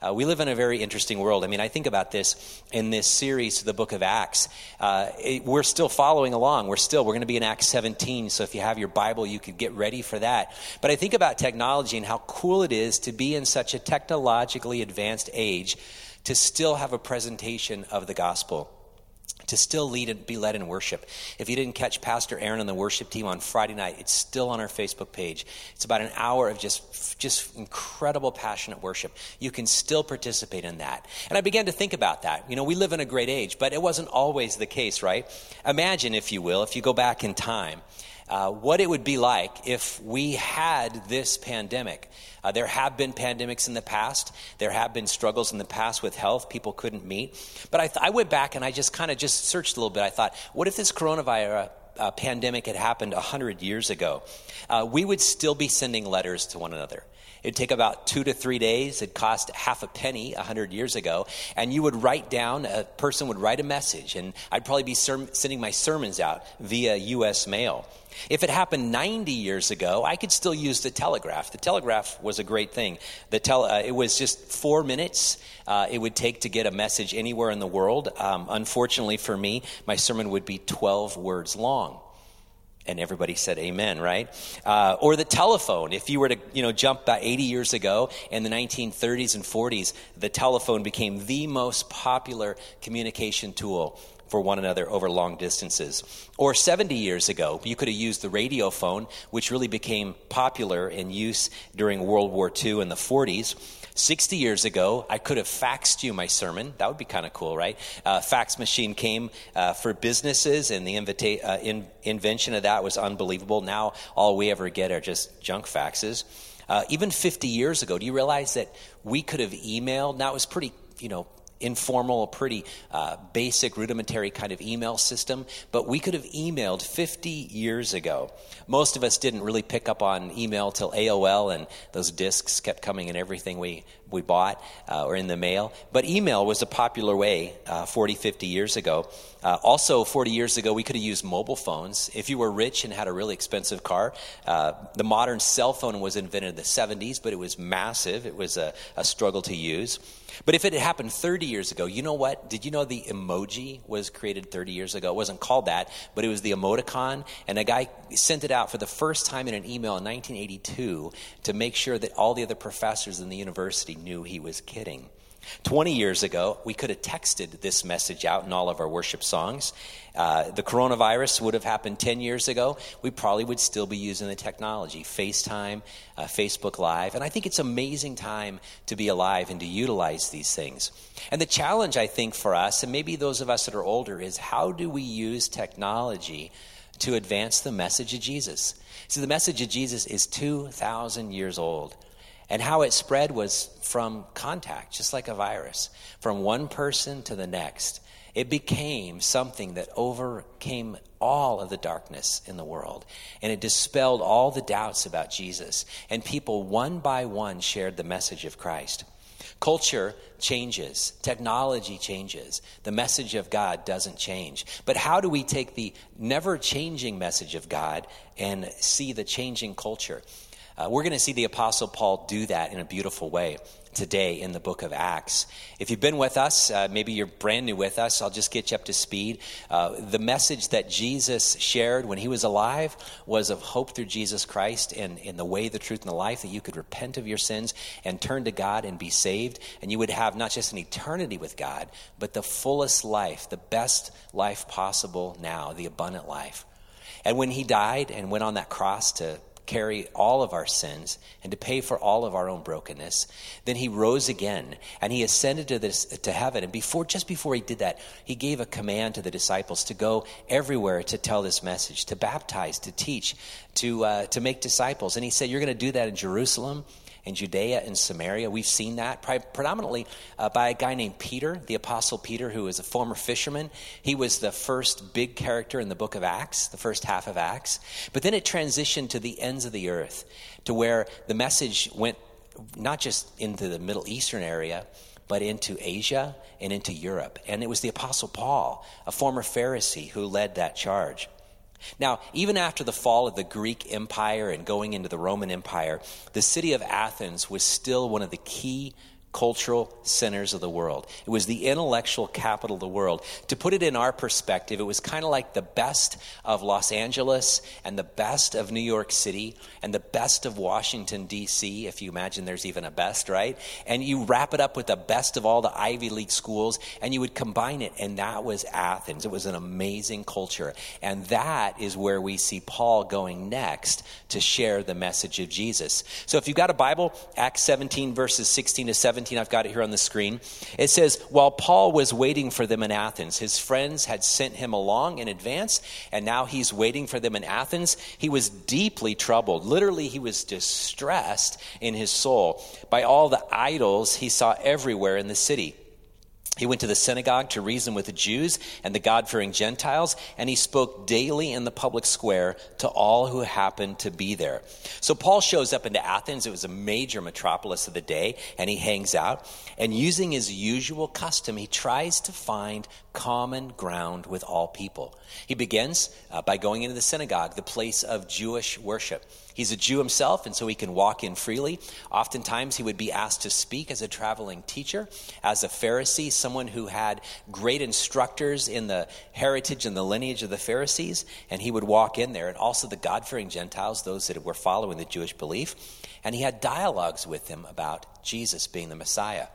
Uh, we live in a very interesting world. I mean, I think about this in this series, the book of Acts. Uh, it, we're still following along. We're still, we're going to be in Acts 17. So if you have your Bible, you could get ready for that. But I think about technology and how cool it is to be in such a technologically advanced age to still have a presentation of the gospel to still lead and be led in worship. If you didn't catch Pastor Aaron and the worship team on Friday night, it's still on our Facebook page. It's about an hour of just just incredible passionate worship. You can still participate in that. And I began to think about that. You know, we live in a great age, but it wasn't always the case, right? Imagine, if you will, if you go back in time, uh, what it would be like if we had this pandemic. Uh, there have been pandemics in the past. There have been struggles in the past with health. People couldn't meet. But I, th- I went back and I just kind of just searched a little bit. I thought, what if this coronavirus uh, pandemic had happened 100 years ago? Uh, we would still be sending letters to one another. It'd take about two to three days. It cost half a penny a hundred years ago. And you would write down, a person would write a message, and I'd probably be ser- sending my sermons out via U.S. mail. If it happened 90 years ago, I could still use the telegraph. The telegraph was a great thing. The tele, uh, it was just four minutes uh, it would take to get a message anywhere in the world. Um, unfortunately for me, my sermon would be 12 words long and everybody said amen right uh, or the telephone if you were to you know jump about 80 years ago in the 1930s and 40s the telephone became the most popular communication tool for one another over long distances. Or 70 years ago, you could have used the radio phone, which really became popular in use during World War II in the 40s. 60 years ago, I could have faxed you my sermon. That would be kind of cool, right? Uh, fax machine came uh, for businesses, and the invita- uh, in- invention of that was unbelievable. Now, all we ever get are just junk faxes. Uh, even 50 years ago, do you realize that we could have emailed? Now, it was pretty, you know, informal, pretty uh, basic, rudimentary kind of email system, but we could have emailed 50 years ago. Most of us didn't really pick up on email till AOL, and those discs kept coming in everything we, we bought uh, or in the mail. But email was a popular way uh, 40, 50 years ago. Uh, also, 40 years ago, we could have used mobile phones. If you were rich and had a really expensive car, uh, the modern cell phone was invented in the 70s, but it was massive. It was a, a struggle to use. But if it had happened 30 years ago, you know what? Did you know the emoji was created 30 years ago? It wasn't called that, but it was the emoticon. And a guy sent it out for the first time in an email in 1982 to make sure that all the other professors in the university knew he was kidding. 20 years ago, we could have texted this message out in all of our worship songs. Uh, the coronavirus would have happened 10 years ago. We probably would still be using the technology FaceTime, uh, Facebook Live. And I think it's amazing time to be alive and to utilize these things. And the challenge, I think, for us, and maybe those of us that are older, is how do we use technology to advance the message of Jesus? See, the message of Jesus is 2,000 years old. And how it spread was from contact, just like a virus, from one person to the next. It became something that overcame all of the darkness in the world. And it dispelled all the doubts about Jesus. And people, one by one, shared the message of Christ. Culture changes, technology changes, the message of God doesn't change. But how do we take the never changing message of God and see the changing culture? Uh, we're going to see the Apostle Paul do that in a beautiful way today in the book of Acts. If you've been with us, uh, maybe you're brand new with us, I'll just get you up to speed. Uh, the message that Jesus shared when he was alive was of hope through Jesus Christ and in the way, the truth, and the life that you could repent of your sins and turn to God and be saved. And you would have not just an eternity with God, but the fullest life, the best life possible now, the abundant life. And when he died and went on that cross to carry all of our sins and to pay for all of our own brokenness. Then he rose again and he ascended to, this, to heaven. And before, just before he did that, he gave a command to the disciples to go everywhere to tell this message, to baptize, to teach, to, uh, to make disciples. And he said, You're going to do that in Jerusalem in Judea and Samaria. We've seen that predominantly uh, by a guy named Peter, the Apostle Peter, who was a former fisherman. He was the first big character in the book of Acts, the first half of Acts. But then it transitioned to the ends of the earth, to where the message went not just into the Middle Eastern area, but into Asia and into Europe. And it was the Apostle Paul, a former Pharisee, who led that charge. Now, even after the fall of the Greek Empire and going into the Roman Empire, the city of Athens was still one of the key cultural centers of the world. It was the intellectual capital of the world. To put it in our perspective, it was kind of like the best of Los Angeles and the best of New York City and the best of Washington, D.C., if you imagine there's even a best, right? And you wrap it up with the best of all the Ivy League schools and you would combine it, and that was Athens. It was an amazing culture. And that is where we see Paul going next to share the message of Jesus. So if you've got a Bible, Acts 17, verses 16 to 17, 17, I've got it here on the screen. It says, While Paul was waiting for them in Athens, his friends had sent him along in advance, and now he's waiting for them in Athens. He was deeply troubled. Literally, he was distressed in his soul by all the idols he saw everywhere in the city. He went to the synagogue to reason with the Jews and the God fearing Gentiles, and he spoke daily in the public square to all who happened to be there. So Paul shows up into Athens. It was a major metropolis of the day, and he hangs out. And using his usual custom, he tries to find common ground with all people. He begins uh, by going into the synagogue, the place of Jewish worship. He's a Jew himself, and so he can walk in freely. Oftentimes, he would be asked to speak as a traveling teacher, as a Pharisee, someone who had great instructors in the heritage and the lineage of the Pharisees, and he would walk in there, and also the God fearing Gentiles, those that were following the Jewish belief. And he had dialogues with them about Jesus being the Messiah.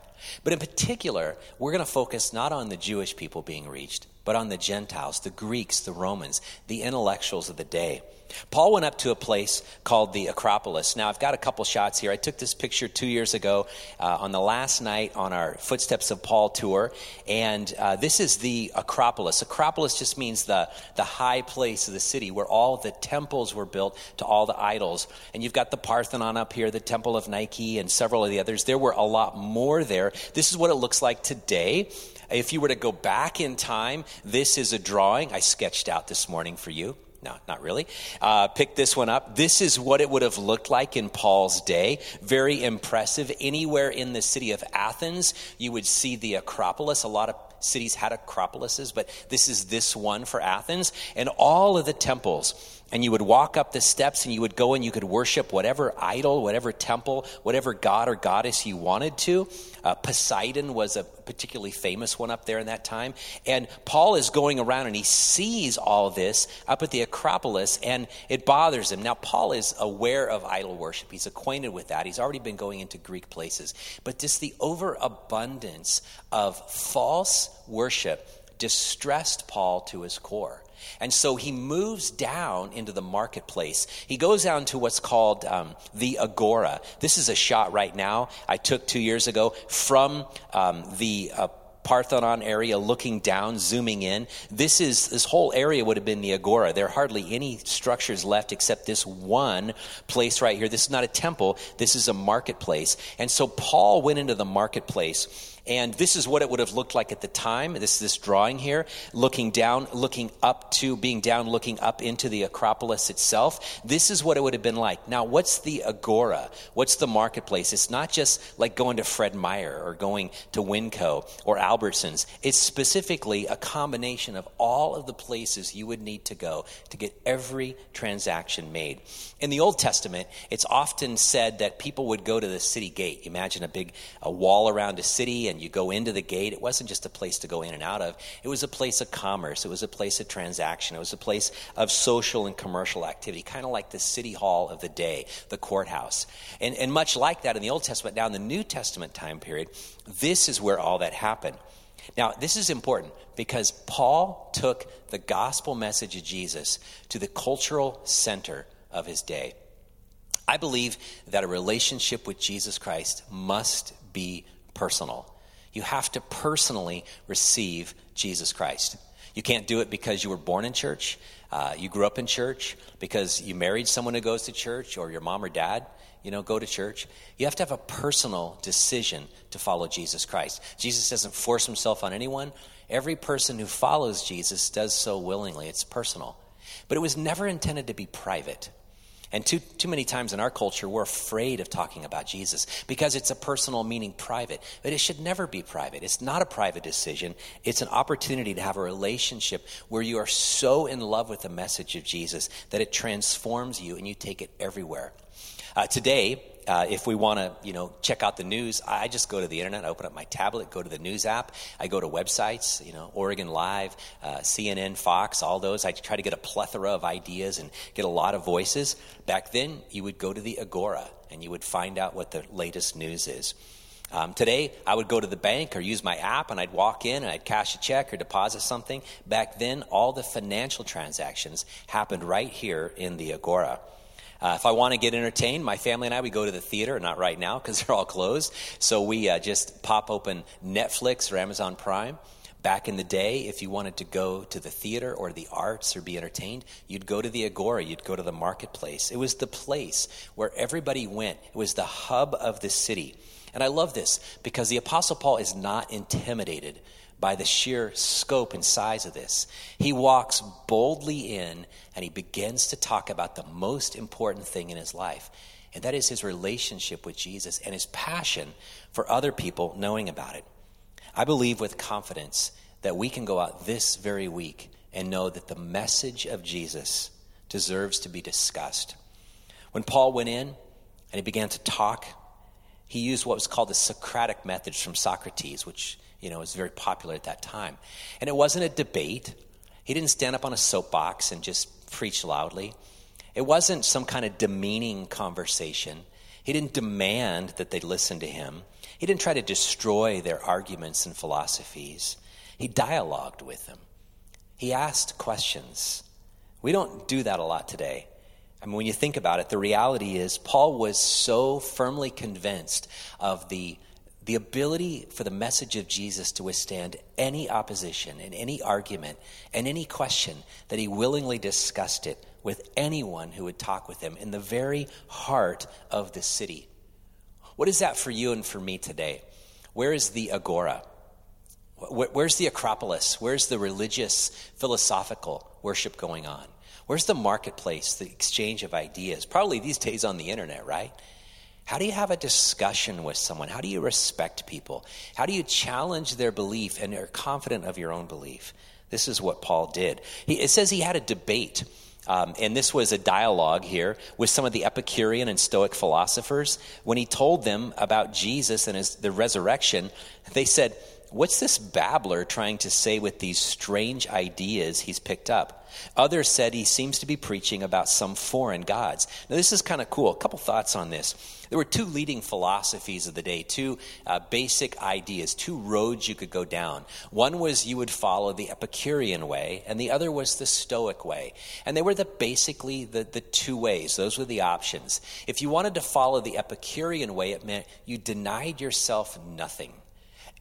But in particular, we're going to focus not on the Jewish people being reached, but on the Gentiles, the Greeks, the Romans, the intellectuals of the day. Paul went up to a place called the Acropolis. Now, I've got a couple shots here. I took this picture two years ago uh, on the last night on our Footsteps of Paul tour. And uh, this is the Acropolis. Acropolis just means the, the high place of the city where all the temples were built to all the idols. And you've got the Parthenon up here, the Temple of Nike, and several of the others. There were a lot more there. This is what it looks like today. If you were to go back in time, this is a drawing I sketched out this morning for you. No, not really. Uh, pick this one up. This is what it would have looked like in Paul's day. Very impressive. Anywhere in the city of Athens, you would see the Acropolis. A lot of cities had acropolises, but this is this one for Athens. And all of the temples and you would walk up the steps and you would go and you could worship whatever idol, whatever temple, whatever god or goddess you wanted to. Uh, Poseidon was a particularly famous one up there in that time. And Paul is going around and he sees all this up at the Acropolis and it bothers him. Now, Paul is aware of idol worship, he's acquainted with that. He's already been going into Greek places. But just the overabundance of false worship distressed Paul to his core. And so he moves down into the marketplace. He goes down to what's called um, the Agora. This is a shot right now I took two years ago from um, the uh, Parthenon area looking down, zooming in. This is this whole area would have been the agora. There are hardly any structures left except this one place right here. This is not a temple, this is a marketplace. And so Paul went into the marketplace and this is what it would have looked like at the time. This this drawing here, looking down, looking up to, being down, looking up into the Acropolis itself. This is what it would have been like. Now, what's the Agora? What's the marketplace? It's not just like going to Fred Meyer or going to Winco or Albertsons. It's specifically a combination of all of the places you would need to go to get every transaction made. In the Old Testament, it's often said that people would go to the city gate. Imagine a big a wall around a city and you go into the gate. It wasn't just a place to go in and out of, it was a place of commerce, it was a place of transaction, it was a place of social and commercial activity, kind of like the city hall of the day, the courthouse. And, and much like that in the Old Testament, now in the New Testament time period, this is where all that happened. Now, this is important because Paul took the gospel message of Jesus to the cultural center of his day. I believe that a relationship with Jesus Christ must be personal. You have to personally receive Jesus Christ. You can't do it because you were born in church, uh, you grew up in church, because you married someone who goes to church, or your mom or dad you know, go to church. You have to have a personal decision to follow Jesus Christ. Jesus doesn't force himself on anyone. Every person who follows Jesus does so willingly. It's personal. But it was never intended to be private. And too, too many times in our culture, we're afraid of talking about Jesus because it's a personal, meaning private. But it should never be private. It's not a private decision. It's an opportunity to have a relationship where you are so in love with the message of Jesus that it transforms you and you take it everywhere. Uh, today, uh, if we want to, you know, check out the news, I just go to the internet, I open up my tablet, go to the news app, I go to websites, you know, Oregon Live, uh, CNN, Fox, all those. I try to get a plethora of ideas and get a lot of voices. Back then, you would go to the Agora and you would find out what the latest news is. Um, today, I would go to the bank or use my app and I'd walk in and I'd cash a check or deposit something. Back then, all the financial transactions happened right here in the Agora. Uh, if I want to get entertained, my family and I, we go to the theater, not right now because they're all closed. So we uh, just pop open Netflix or Amazon Prime. Back in the day, if you wanted to go to the theater or the arts or be entertained, you'd go to the Agora, you'd go to the marketplace. It was the place where everybody went, it was the hub of the city. And I love this because the Apostle Paul is not intimidated by the sheer scope and size of this. He walks boldly in and he begins to talk about the most important thing in his life, and that is his relationship with Jesus and his passion for other people knowing about it. I believe with confidence that we can go out this very week and know that the message of Jesus deserves to be discussed. When Paul went in and he began to talk, he used what was called the Socratic method from Socrates, which you know, it was very popular at that time. And it wasn't a debate. He didn't stand up on a soapbox and just preach loudly. It wasn't some kind of demeaning conversation. He didn't demand that they listen to him. He didn't try to destroy their arguments and philosophies. He dialogued with them. He asked questions. We don't do that a lot today. I mean, when you think about it, the reality is Paul was so firmly convinced of the the ability for the message of Jesus to withstand any opposition and any argument and any question that he willingly discussed it with anyone who would talk with him in the very heart of the city. What is that for you and for me today? Where is the agora? Where's the Acropolis? Where's the religious, philosophical worship going on? Where's the marketplace, the exchange of ideas? Probably these days on the internet, right? How do you have a discussion with someone? How do you respect people? How do you challenge their belief and are confident of your own belief? This is what Paul did. He, it says he had a debate. Um, and this was a dialogue here with some of the Epicurean and Stoic philosophers. When he told them about Jesus and his, the resurrection, they said, What's this babbler trying to say with these strange ideas he's picked up? Others said he seems to be preaching about some foreign gods. Now, this is kind of cool. A couple thoughts on this. There were two leading philosophies of the day, two uh, basic ideas, two roads you could go down. One was you would follow the Epicurean way, and the other was the Stoic way. And they were the basically the, the two ways. Those were the options. If you wanted to follow the Epicurean way, it meant you denied yourself nothing.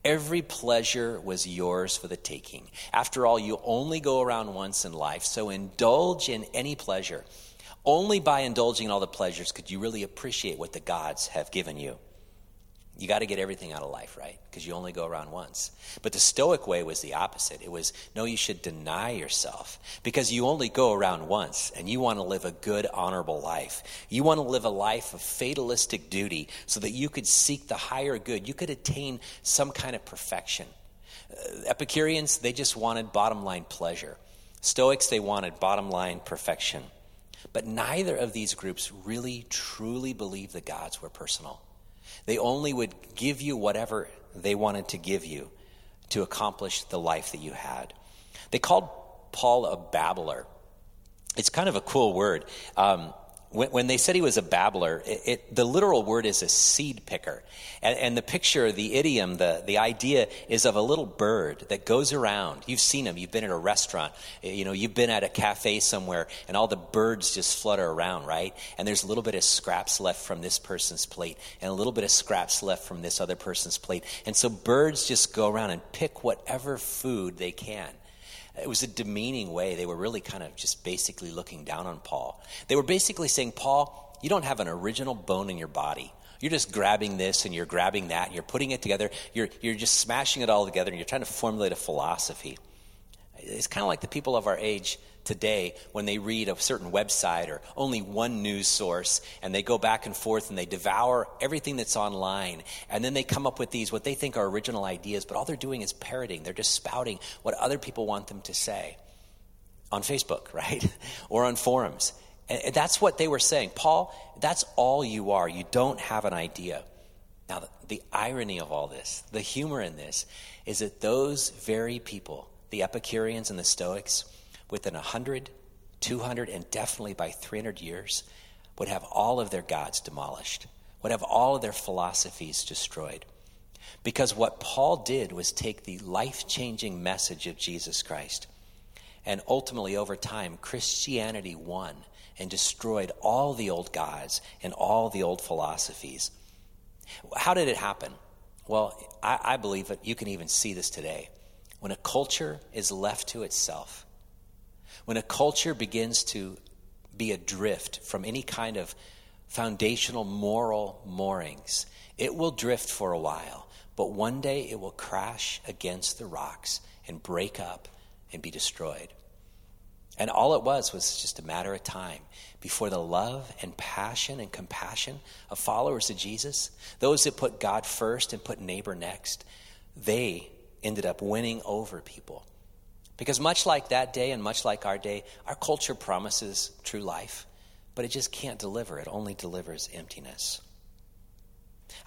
Every pleasure was yours for the taking. After all, you only go around once in life, so indulge in any pleasure. Only by indulging in all the pleasures could you really appreciate what the gods have given you. You got to get everything out of life, right? Because you only go around once. But the Stoic way was the opposite. It was, no, you should deny yourself because you only go around once and you want to live a good, honorable life. You want to live a life of fatalistic duty so that you could seek the higher good. You could attain some kind of perfection. Uh, Epicureans, they just wanted bottom line pleasure. Stoics, they wanted bottom line perfection. But neither of these groups really, truly believed the gods were personal. They only would give you whatever they wanted to give you to accomplish the life that you had. They called Paul a babbler. It's kind of a cool word. Um, when, when, they said he was a babbler, it, it, the literal word is a seed picker. And, and, the picture, the idiom, the, the idea is of a little bird that goes around. You've seen them. You've been at a restaurant. Eh, you know, you've been at a cafe somewhere, and all the birds just flutter around, right? And there's a little bit of scraps left from this person's plate, and a little bit of scraps left from this other person's plate. And so birds just go around and pick whatever food they can. It was a demeaning way. They were really kind of just basically looking down on Paul. They were basically saying, Paul, you don't have an original bone in your body. You're just grabbing this and you're grabbing that and you're putting it together. You're, you're just smashing it all together and you're trying to formulate a philosophy. It's kind of like the people of our age today when they read a certain website or only one news source and they go back and forth and they devour everything that's online. And then they come up with these what they think are original ideas but all they're doing is parroting. They're just spouting what other people want them to say on facebook right? Or on forums. And that's what they were saying. Paul that's all you are. You don't have an idea. Now the, the irony of all this the humor in this is that those very people the epicureans and the stoics within 100, 200, and definitely by 300 years would have all of their gods demolished, would have all of their philosophies destroyed. Because what Paul did was take the life changing message of Jesus Christ. And ultimately, over time, Christianity won and destroyed all the old gods and all the old philosophies. How did it happen? Well, I, I believe that you can even see this today. When a culture is left to itself, when a culture begins to be adrift from any kind of foundational moral moorings, it will drift for a while, but one day it will crash against the rocks and break up and be destroyed. And all it was was just a matter of time before the love and passion and compassion of followers of Jesus, those that put God first and put neighbor next, they ended up winning over people because much like that day and much like our day, our culture promises true life, but it just can't deliver. It only delivers emptiness.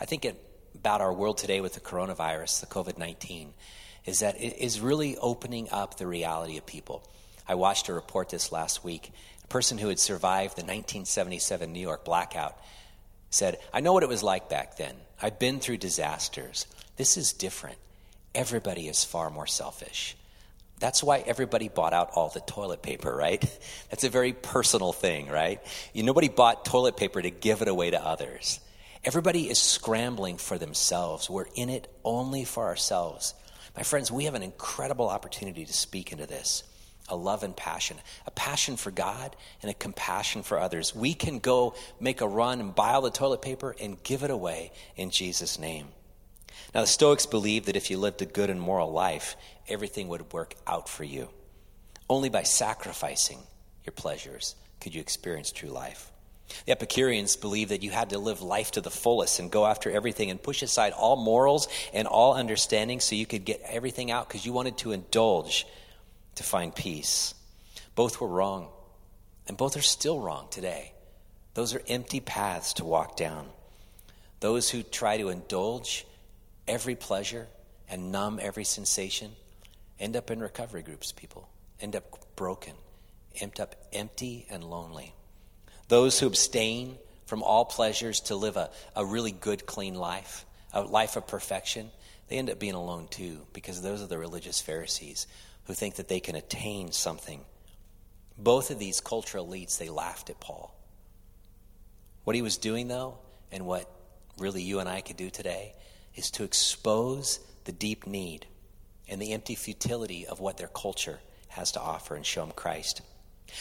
I think it, about our world today with the coronavirus, the COVID 19, is that it is really opening up the reality of people. I watched a report this last week. A person who had survived the 1977 New York blackout said, I know what it was like back then. I've been through disasters. This is different. Everybody is far more selfish. That's why everybody bought out all the toilet paper, right? That's a very personal thing, right? You, nobody bought toilet paper to give it away to others. Everybody is scrambling for themselves. We're in it only for ourselves. My friends, we have an incredible opportunity to speak into this a love and passion, a passion for God and a compassion for others. We can go make a run and buy all the toilet paper and give it away in Jesus' name. Now, the Stoics believed that if you lived a good and moral life, everything would work out for you. Only by sacrificing your pleasures could you experience true life. The Epicureans believed that you had to live life to the fullest and go after everything and push aside all morals and all understanding so you could get everything out because you wanted to indulge to find peace. Both were wrong, and both are still wrong today. Those are empty paths to walk down. Those who try to indulge every pleasure and numb every sensation end up in recovery groups, people. End up broken, end up empty and lonely. Those who abstain from all pleasures to live a, a really good, clean life, a life of perfection, they end up being alone too, because those are the religious Pharisees who think that they can attain something. Both of these cultural elites, they laughed at Paul. What he was doing, though, and what really you and I could do today, is to expose the deep need and the empty futility of what their culture has to offer and show them Christ.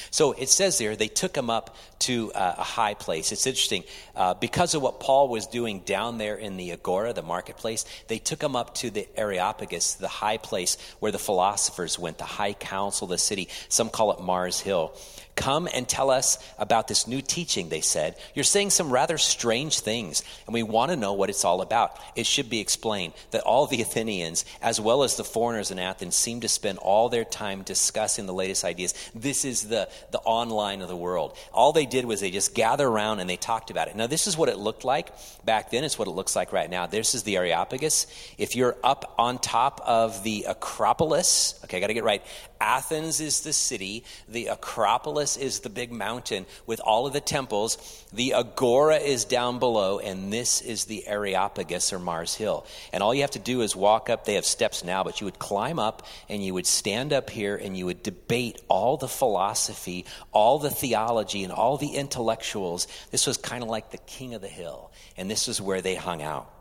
So it says there, they took him up to uh, a high place. It's interesting. Uh, because of what Paul was doing down there in the Agora, the marketplace, they took him up to the Areopagus, the high place where the philosophers went, the high council the city. Some call it Mars Hill. Come and tell us about this new teaching, they said. You're saying some rather strange things, and we want to know what it's all about. It should be explained that all the Athenians, as well as the foreigners in Athens, seem to spend all their time discussing the latest ideas. This is the, the online of the world. All they did was they just gather around and they talked about it. Now, this is what it looked like back then, it's what it looks like right now. This is the Areopagus. If you're up on top of the Acropolis, okay, I got to get right. Athens is the city, the Acropolis is the big mountain with all of the temples, the Agora is down below, and this is the Areopagus or Mars Hill. And all you have to do is walk up. They have steps now, but you would climb up and you would stand up here and you would debate all the philosophy, all the theology, and all the intellectuals. This was kind of like the king of the hill, and this is where they hung out.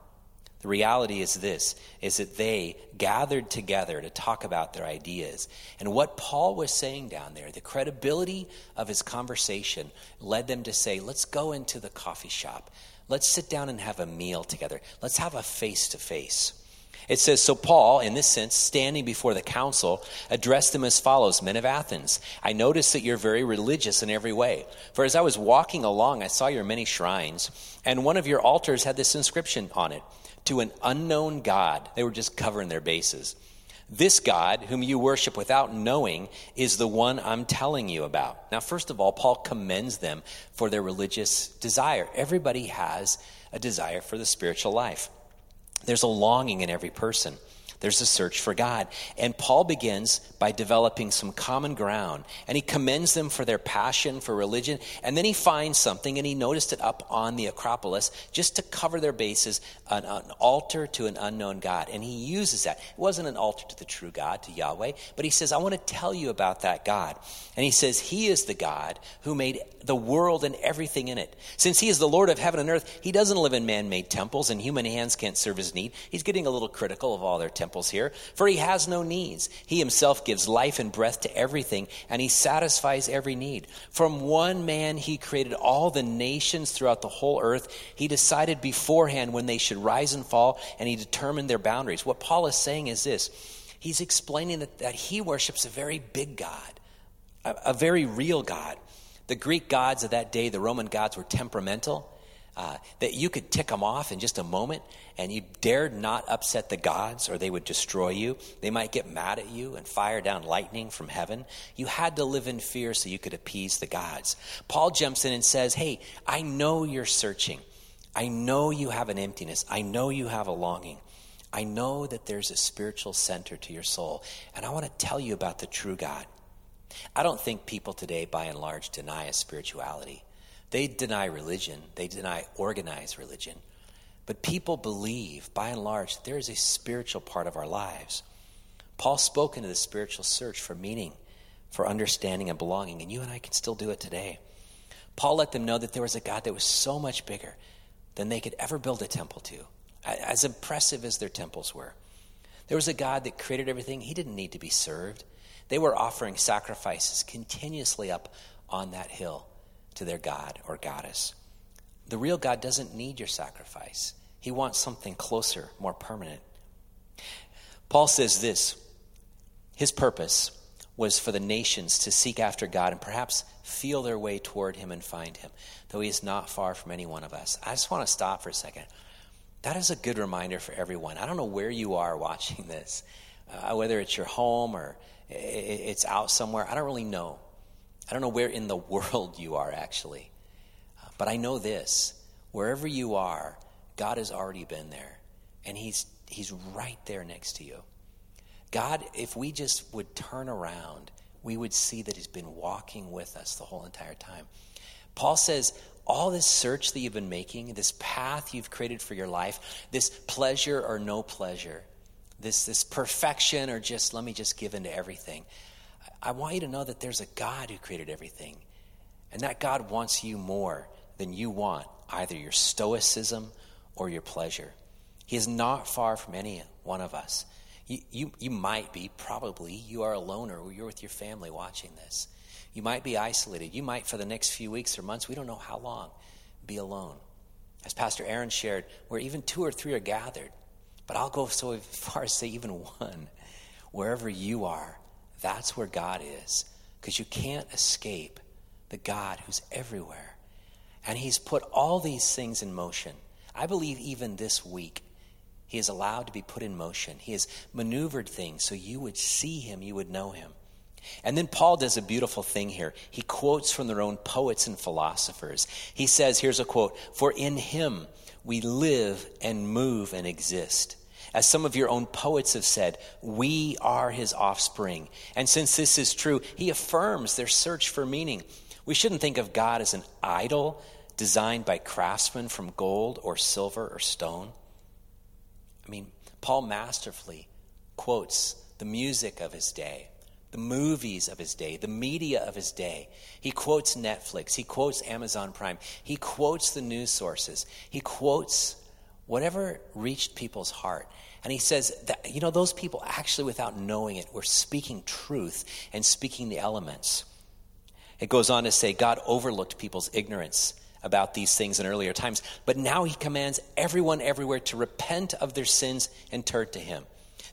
The reality is this is that they gathered together to talk about their ideas. And what Paul was saying down there, the credibility of his conversation led them to say, let's go into the coffee shop. Let's sit down and have a meal together. Let's have a face to face. It says, So Paul, in this sense, standing before the council, addressed them as follows Men of Athens, I notice that you're very religious in every way. For as I was walking along, I saw your many shrines, and one of your altars had this inscription on it to an unknown God. They were just covering their bases. This God, whom you worship without knowing, is the one I'm telling you about. Now, first of all, Paul commends them for their religious desire. Everybody has a desire for the spiritual life, there's a longing in every person. There's a search for God. And Paul begins by developing some common ground. And he commends them for their passion for religion. And then he finds something, and he noticed it up on the Acropolis just to cover their bases an, an altar to an unknown God. And he uses that. It wasn't an altar to the true God, to Yahweh, but he says, I want to tell you about that God. And he says, He is the God who made the world and everything in it. Since he is the Lord of heaven and earth, he doesn't live in man made temples, and human hands can't serve his need. He's getting a little critical of all their temples temples here, for he has no needs. He himself gives life and breath to everything, and he satisfies every need. From one man, he created all the nations throughout the whole earth. He decided beforehand when they should rise and fall, and he determined their boundaries. What Paul is saying is this he's explaining that, that he worships a very big God, a, a very real God. The Greek gods of that day, the Roman gods, were temperamental uh, that you could tick them off in just a moment and you dared not upset the gods or they would destroy you. They might get mad at you and fire down lightning from heaven. You had to live in fear so you could appease the gods. Paul jumps in and says, Hey, I know you're searching. I know you have an emptiness. I know you have a longing. I know that there's a spiritual center to your soul. And I want to tell you about the true God. I don't think people today, by and large, deny a spirituality. They deny religion, they deny organized religion. But people believe, by and large, there is a spiritual part of our lives. Paul spoke into the spiritual search for meaning, for understanding and belonging, and you and I can still do it today. Paul let them know that there was a God that was so much bigger than they could ever build a temple to, as impressive as their temples were. There was a God that created everything, he didn't need to be served. They were offering sacrifices continuously up on that hill to their God or goddess. The real God doesn't need your sacrifice, He wants something closer, more permanent. Paul says this His purpose was for the nations to seek after God and perhaps feel their way toward Him and find Him, though He is not far from any one of us. I just want to stop for a second. That is a good reminder for everyone. I don't know where you are watching this, uh, whether it's your home or it's out somewhere. I don't really know. I don't know where in the world you are actually, uh, but I know this wherever you are, God has already been there, and He's, he's right there next to you. God, if we just would turn around, we would see that He's been walking with us the whole entire time. Paul says, all this search that you've been making, this path you've created for your life, this pleasure or no pleasure, this, this perfection or just let me just give into everything. I want you to know that there's a God who created everything. And that God wants you more than you want either your stoicism or your pleasure. He is not far from any one of us. You, you, you might be, probably, you are alone or you're with your family watching this. You might be isolated. You might, for the next few weeks or months, we don't know how long, be alone. As Pastor Aaron shared, where even two or three are gathered, but I'll go so far as say even one. Wherever you are, that's where God is. Because you can't escape the God who's everywhere. And He's put all these things in motion. I believe even this week, He is allowed to be put in motion. He has maneuvered things so you would see Him, you would know Him. And then Paul does a beautiful thing here. He quotes from their own poets and philosophers. He says, here's a quote For in him we live and move and exist. As some of your own poets have said, we are his offspring. And since this is true, he affirms their search for meaning. We shouldn't think of God as an idol designed by craftsmen from gold or silver or stone. I mean, Paul masterfully quotes the music of his day, the movies of his day, the media of his day. He quotes Netflix, he quotes Amazon Prime, he quotes the news sources, he quotes whatever reached people's heart. And he says that, you know, those people actually, without knowing it, were speaking truth and speaking the elements. It goes on to say God overlooked people's ignorance about these things in earlier times, but now he commands everyone everywhere to repent of their sins and turn to him.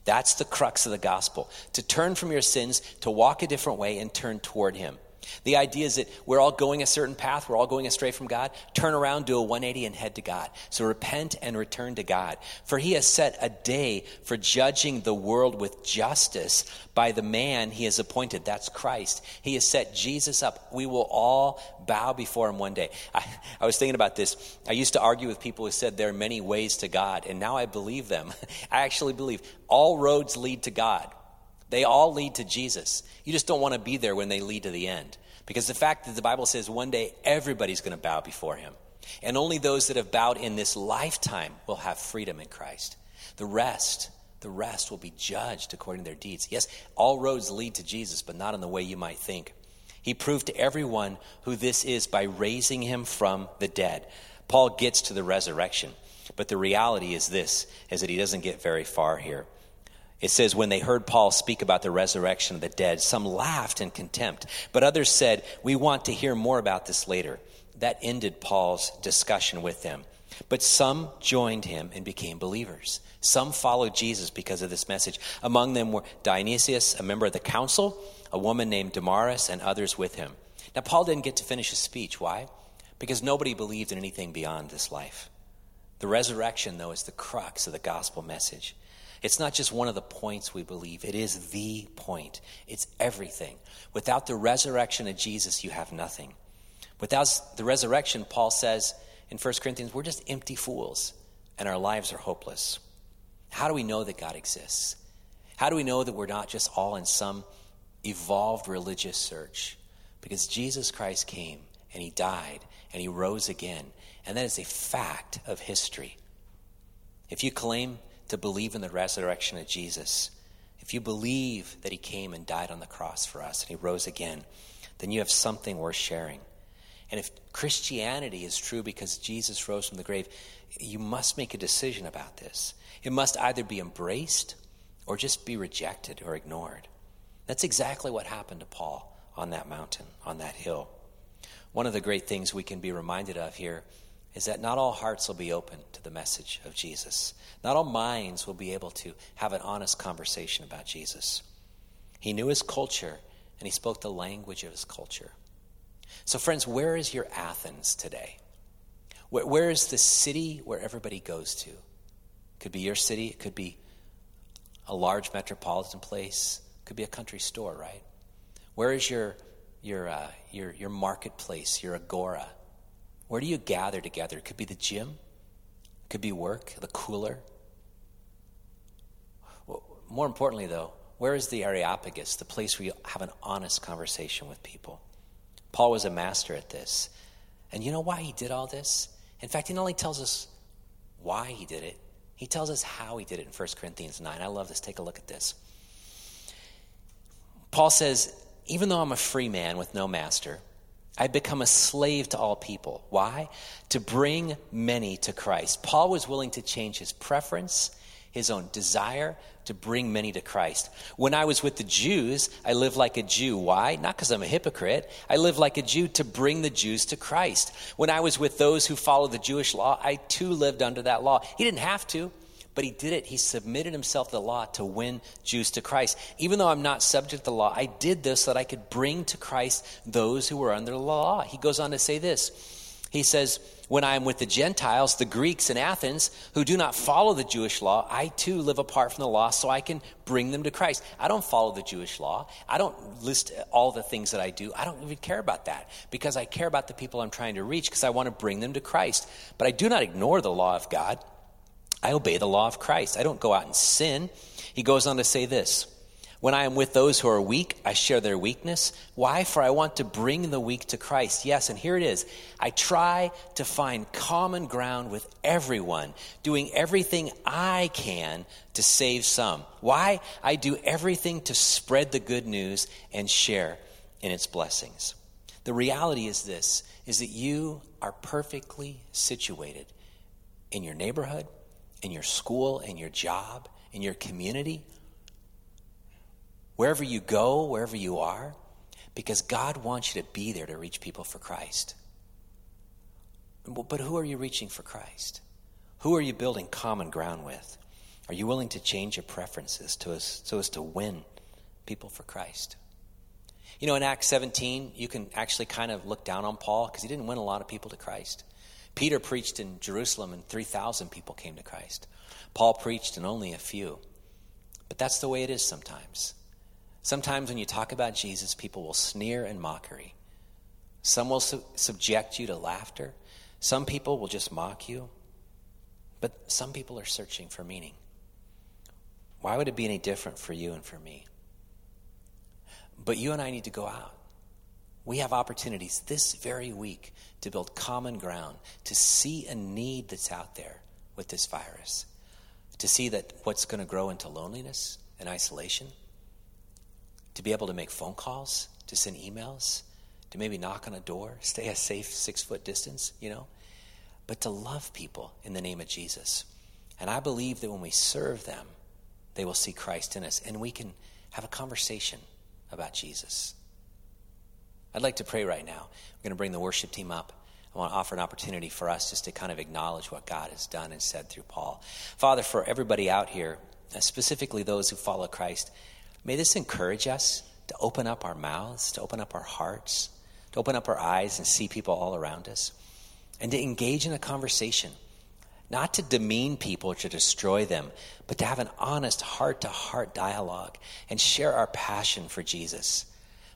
That's the crux of the gospel to turn from your sins, to walk a different way, and turn toward him. The idea is that we're all going a certain path, we're all going astray from God. Turn around, do a 180, and head to God. So repent and return to God. For he has set a day for judging the world with justice by the man he has appointed. That's Christ. He has set Jesus up. We will all bow before him one day. I, I was thinking about this. I used to argue with people who said there are many ways to God, and now I believe them. I actually believe all roads lead to God. They all lead to Jesus. You just don't want to be there when they lead to the end. Because the fact that the Bible says one day everybody's going to bow before him. And only those that have bowed in this lifetime will have freedom in Christ. The rest, the rest will be judged according to their deeds. Yes, all roads lead to Jesus, but not in the way you might think. He proved to everyone who this is by raising him from the dead. Paul gets to the resurrection, but the reality is this is that he doesn't get very far here. It says, when they heard Paul speak about the resurrection of the dead, some laughed in contempt, but others said, We want to hear more about this later. That ended Paul's discussion with them. But some joined him and became believers. Some followed Jesus because of this message. Among them were Dionysius, a member of the council, a woman named Damaris, and others with him. Now, Paul didn't get to finish his speech. Why? Because nobody believed in anything beyond this life. The resurrection, though, is the crux of the gospel message. It's not just one of the points we believe, it is the point. It's everything. Without the resurrection of Jesus, you have nothing. Without the resurrection, Paul says in 1 Corinthians, we're just empty fools and our lives are hopeless. How do we know that God exists? How do we know that we're not just all in some evolved religious search? Because Jesus Christ came and he died and he rose again. And that is a fact of history. If you claim to believe in the resurrection of Jesus, if you believe that he came and died on the cross for us and he rose again, then you have something worth sharing. And if Christianity is true because Jesus rose from the grave, you must make a decision about this. It must either be embraced or just be rejected or ignored. That's exactly what happened to Paul on that mountain, on that hill. One of the great things we can be reminded of here is that not all hearts will be open to the message of Jesus. Not all minds will be able to have an honest conversation about Jesus. He knew his culture and he spoke the language of his culture. So, friends, where is your Athens today? where, where is the city where everybody goes to? Could be your city, it could be a large metropolitan place, could be a country store, right? Where is your, your, uh, your, your marketplace, your agora? Where do you gather together? It could be the gym, it could be work, the cooler. Well, more importantly, though, where is the Areopagus, the place where you have an honest conversation with people? Paul was a master at this. And you know why he did all this? In fact, he not only tells us why he did it, he tells us how he did it in 1 Corinthians 9. I love this. Take a look at this. Paul says, Even though I'm a free man with no master, I become a slave to all people. Why? To bring many to Christ. Paul was willing to change his preference, his own desire to bring many to Christ. When I was with the Jews, I lived like a Jew. Why? Not because I'm a hypocrite. I lived like a Jew to bring the Jews to Christ. When I was with those who followed the Jewish law, I too lived under that law. He didn't have to, but he did it. He submitted himself to the law to win Jews to Christ. Even though I'm not subject to the law, I did this so that I could bring to Christ those who were under the law. He goes on to say this. He says, when I am with the Gentiles, the Greeks in Athens, who do not follow the Jewish law, I too live apart from the law so I can bring them to Christ. I don't follow the Jewish law. I don't list all the things that I do. I don't even care about that because I care about the people I'm trying to reach because I want to bring them to Christ. But I do not ignore the law of God. I obey the law of Christ. I don't go out and sin. He goes on to say this when I am with those who are weak, I share their weakness. Why? For I want to bring the weak to Christ. Yes, and here it is. I try to find common ground with everyone, doing everything I can to save some. Why? I do everything to spread the good news and share in its blessings. The reality is this is that you are perfectly situated in your neighborhood, in your school, in your job, in your community wherever you go, wherever you are, because God wants you to be there to reach people for Christ. But who are you reaching for Christ? Who are you building common ground with? Are you willing to change your preferences to as, so as to win people for Christ? You know, in Acts 17, you can actually kind of look down on Paul because he didn't win a lot of people to Christ. Peter preached in Jerusalem and 3,000 people came to Christ. Paul preached and only a few. But that's the way it is sometimes. Sometimes when you talk about Jesus, people will sneer and mockery. Some will su- subject you to laughter. Some people will just mock you. But some people are searching for meaning. Why would it be any different for you and for me? But you and I need to go out. We have opportunities this very week to build common ground, to see a need that's out there with this virus, to see that what's going to grow into loneliness and isolation to be able to make phone calls, to send emails, to maybe knock on a door, stay a safe six foot distance, you know, but to love people in the name of Jesus. And I believe that when we serve them, they will see Christ in us and we can have a conversation about Jesus. I'd like to pray right now. We're going to bring the worship team up. I want to offer an opportunity for us just to kind of acknowledge what God has done and said through Paul. Father, for everybody out here, uh, specifically those who follow Christ, May this encourage us to open up our mouths, to open up our hearts, to open up our eyes and see people all around us, and to engage in a conversation. Not to demean people or to destroy them, but to have an honest heart to heart dialogue and share our passion for Jesus.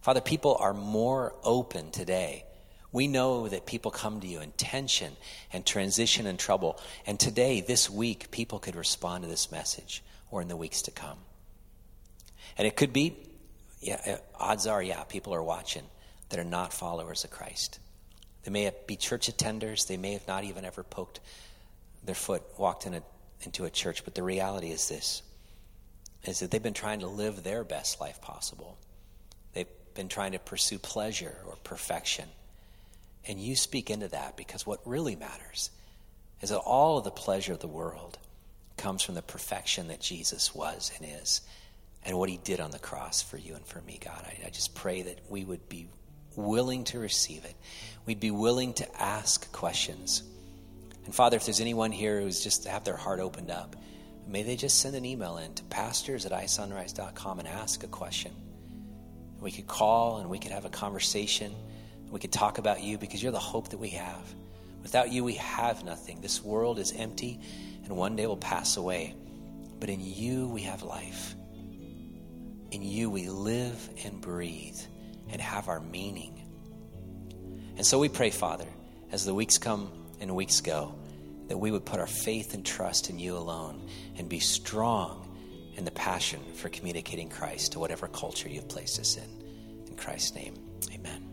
Father, people are more open today. We know that people come to you in tension and transition and trouble. And today, this week, people could respond to this message or in the weeks to come. And it could be, yeah, uh, odds are, yeah, people are watching that are not followers of Christ. They may be church attenders. They may have not even ever poked their foot, walked in a, into a church. But the reality is this, is that they've been trying to live their best life possible. Been trying to pursue pleasure or perfection. And you speak into that because what really matters is that all of the pleasure of the world comes from the perfection that Jesus was and is and what he did on the cross for you and for me, God. I, I, just pray that we would be willing to receive it. We'd be willing to ask questions. And Father, if there's anyone here who's just have their heart opened up, may they just send an email in to pastors at isunrise.com and ask a question. We could call and we could have a conversation. We could talk about you because you're the hope that we have. Without you, we have nothing. This world is empty and one day will pass away. But in you, we have life. In you we live and breathe and have our meaning. And so we pray, Father, as the weeks come and weeks go, that we would put our faith and trust in you alone and be strong in the passion for communicating Christ to whatever culture you've placed us in. In Christ's name, amen.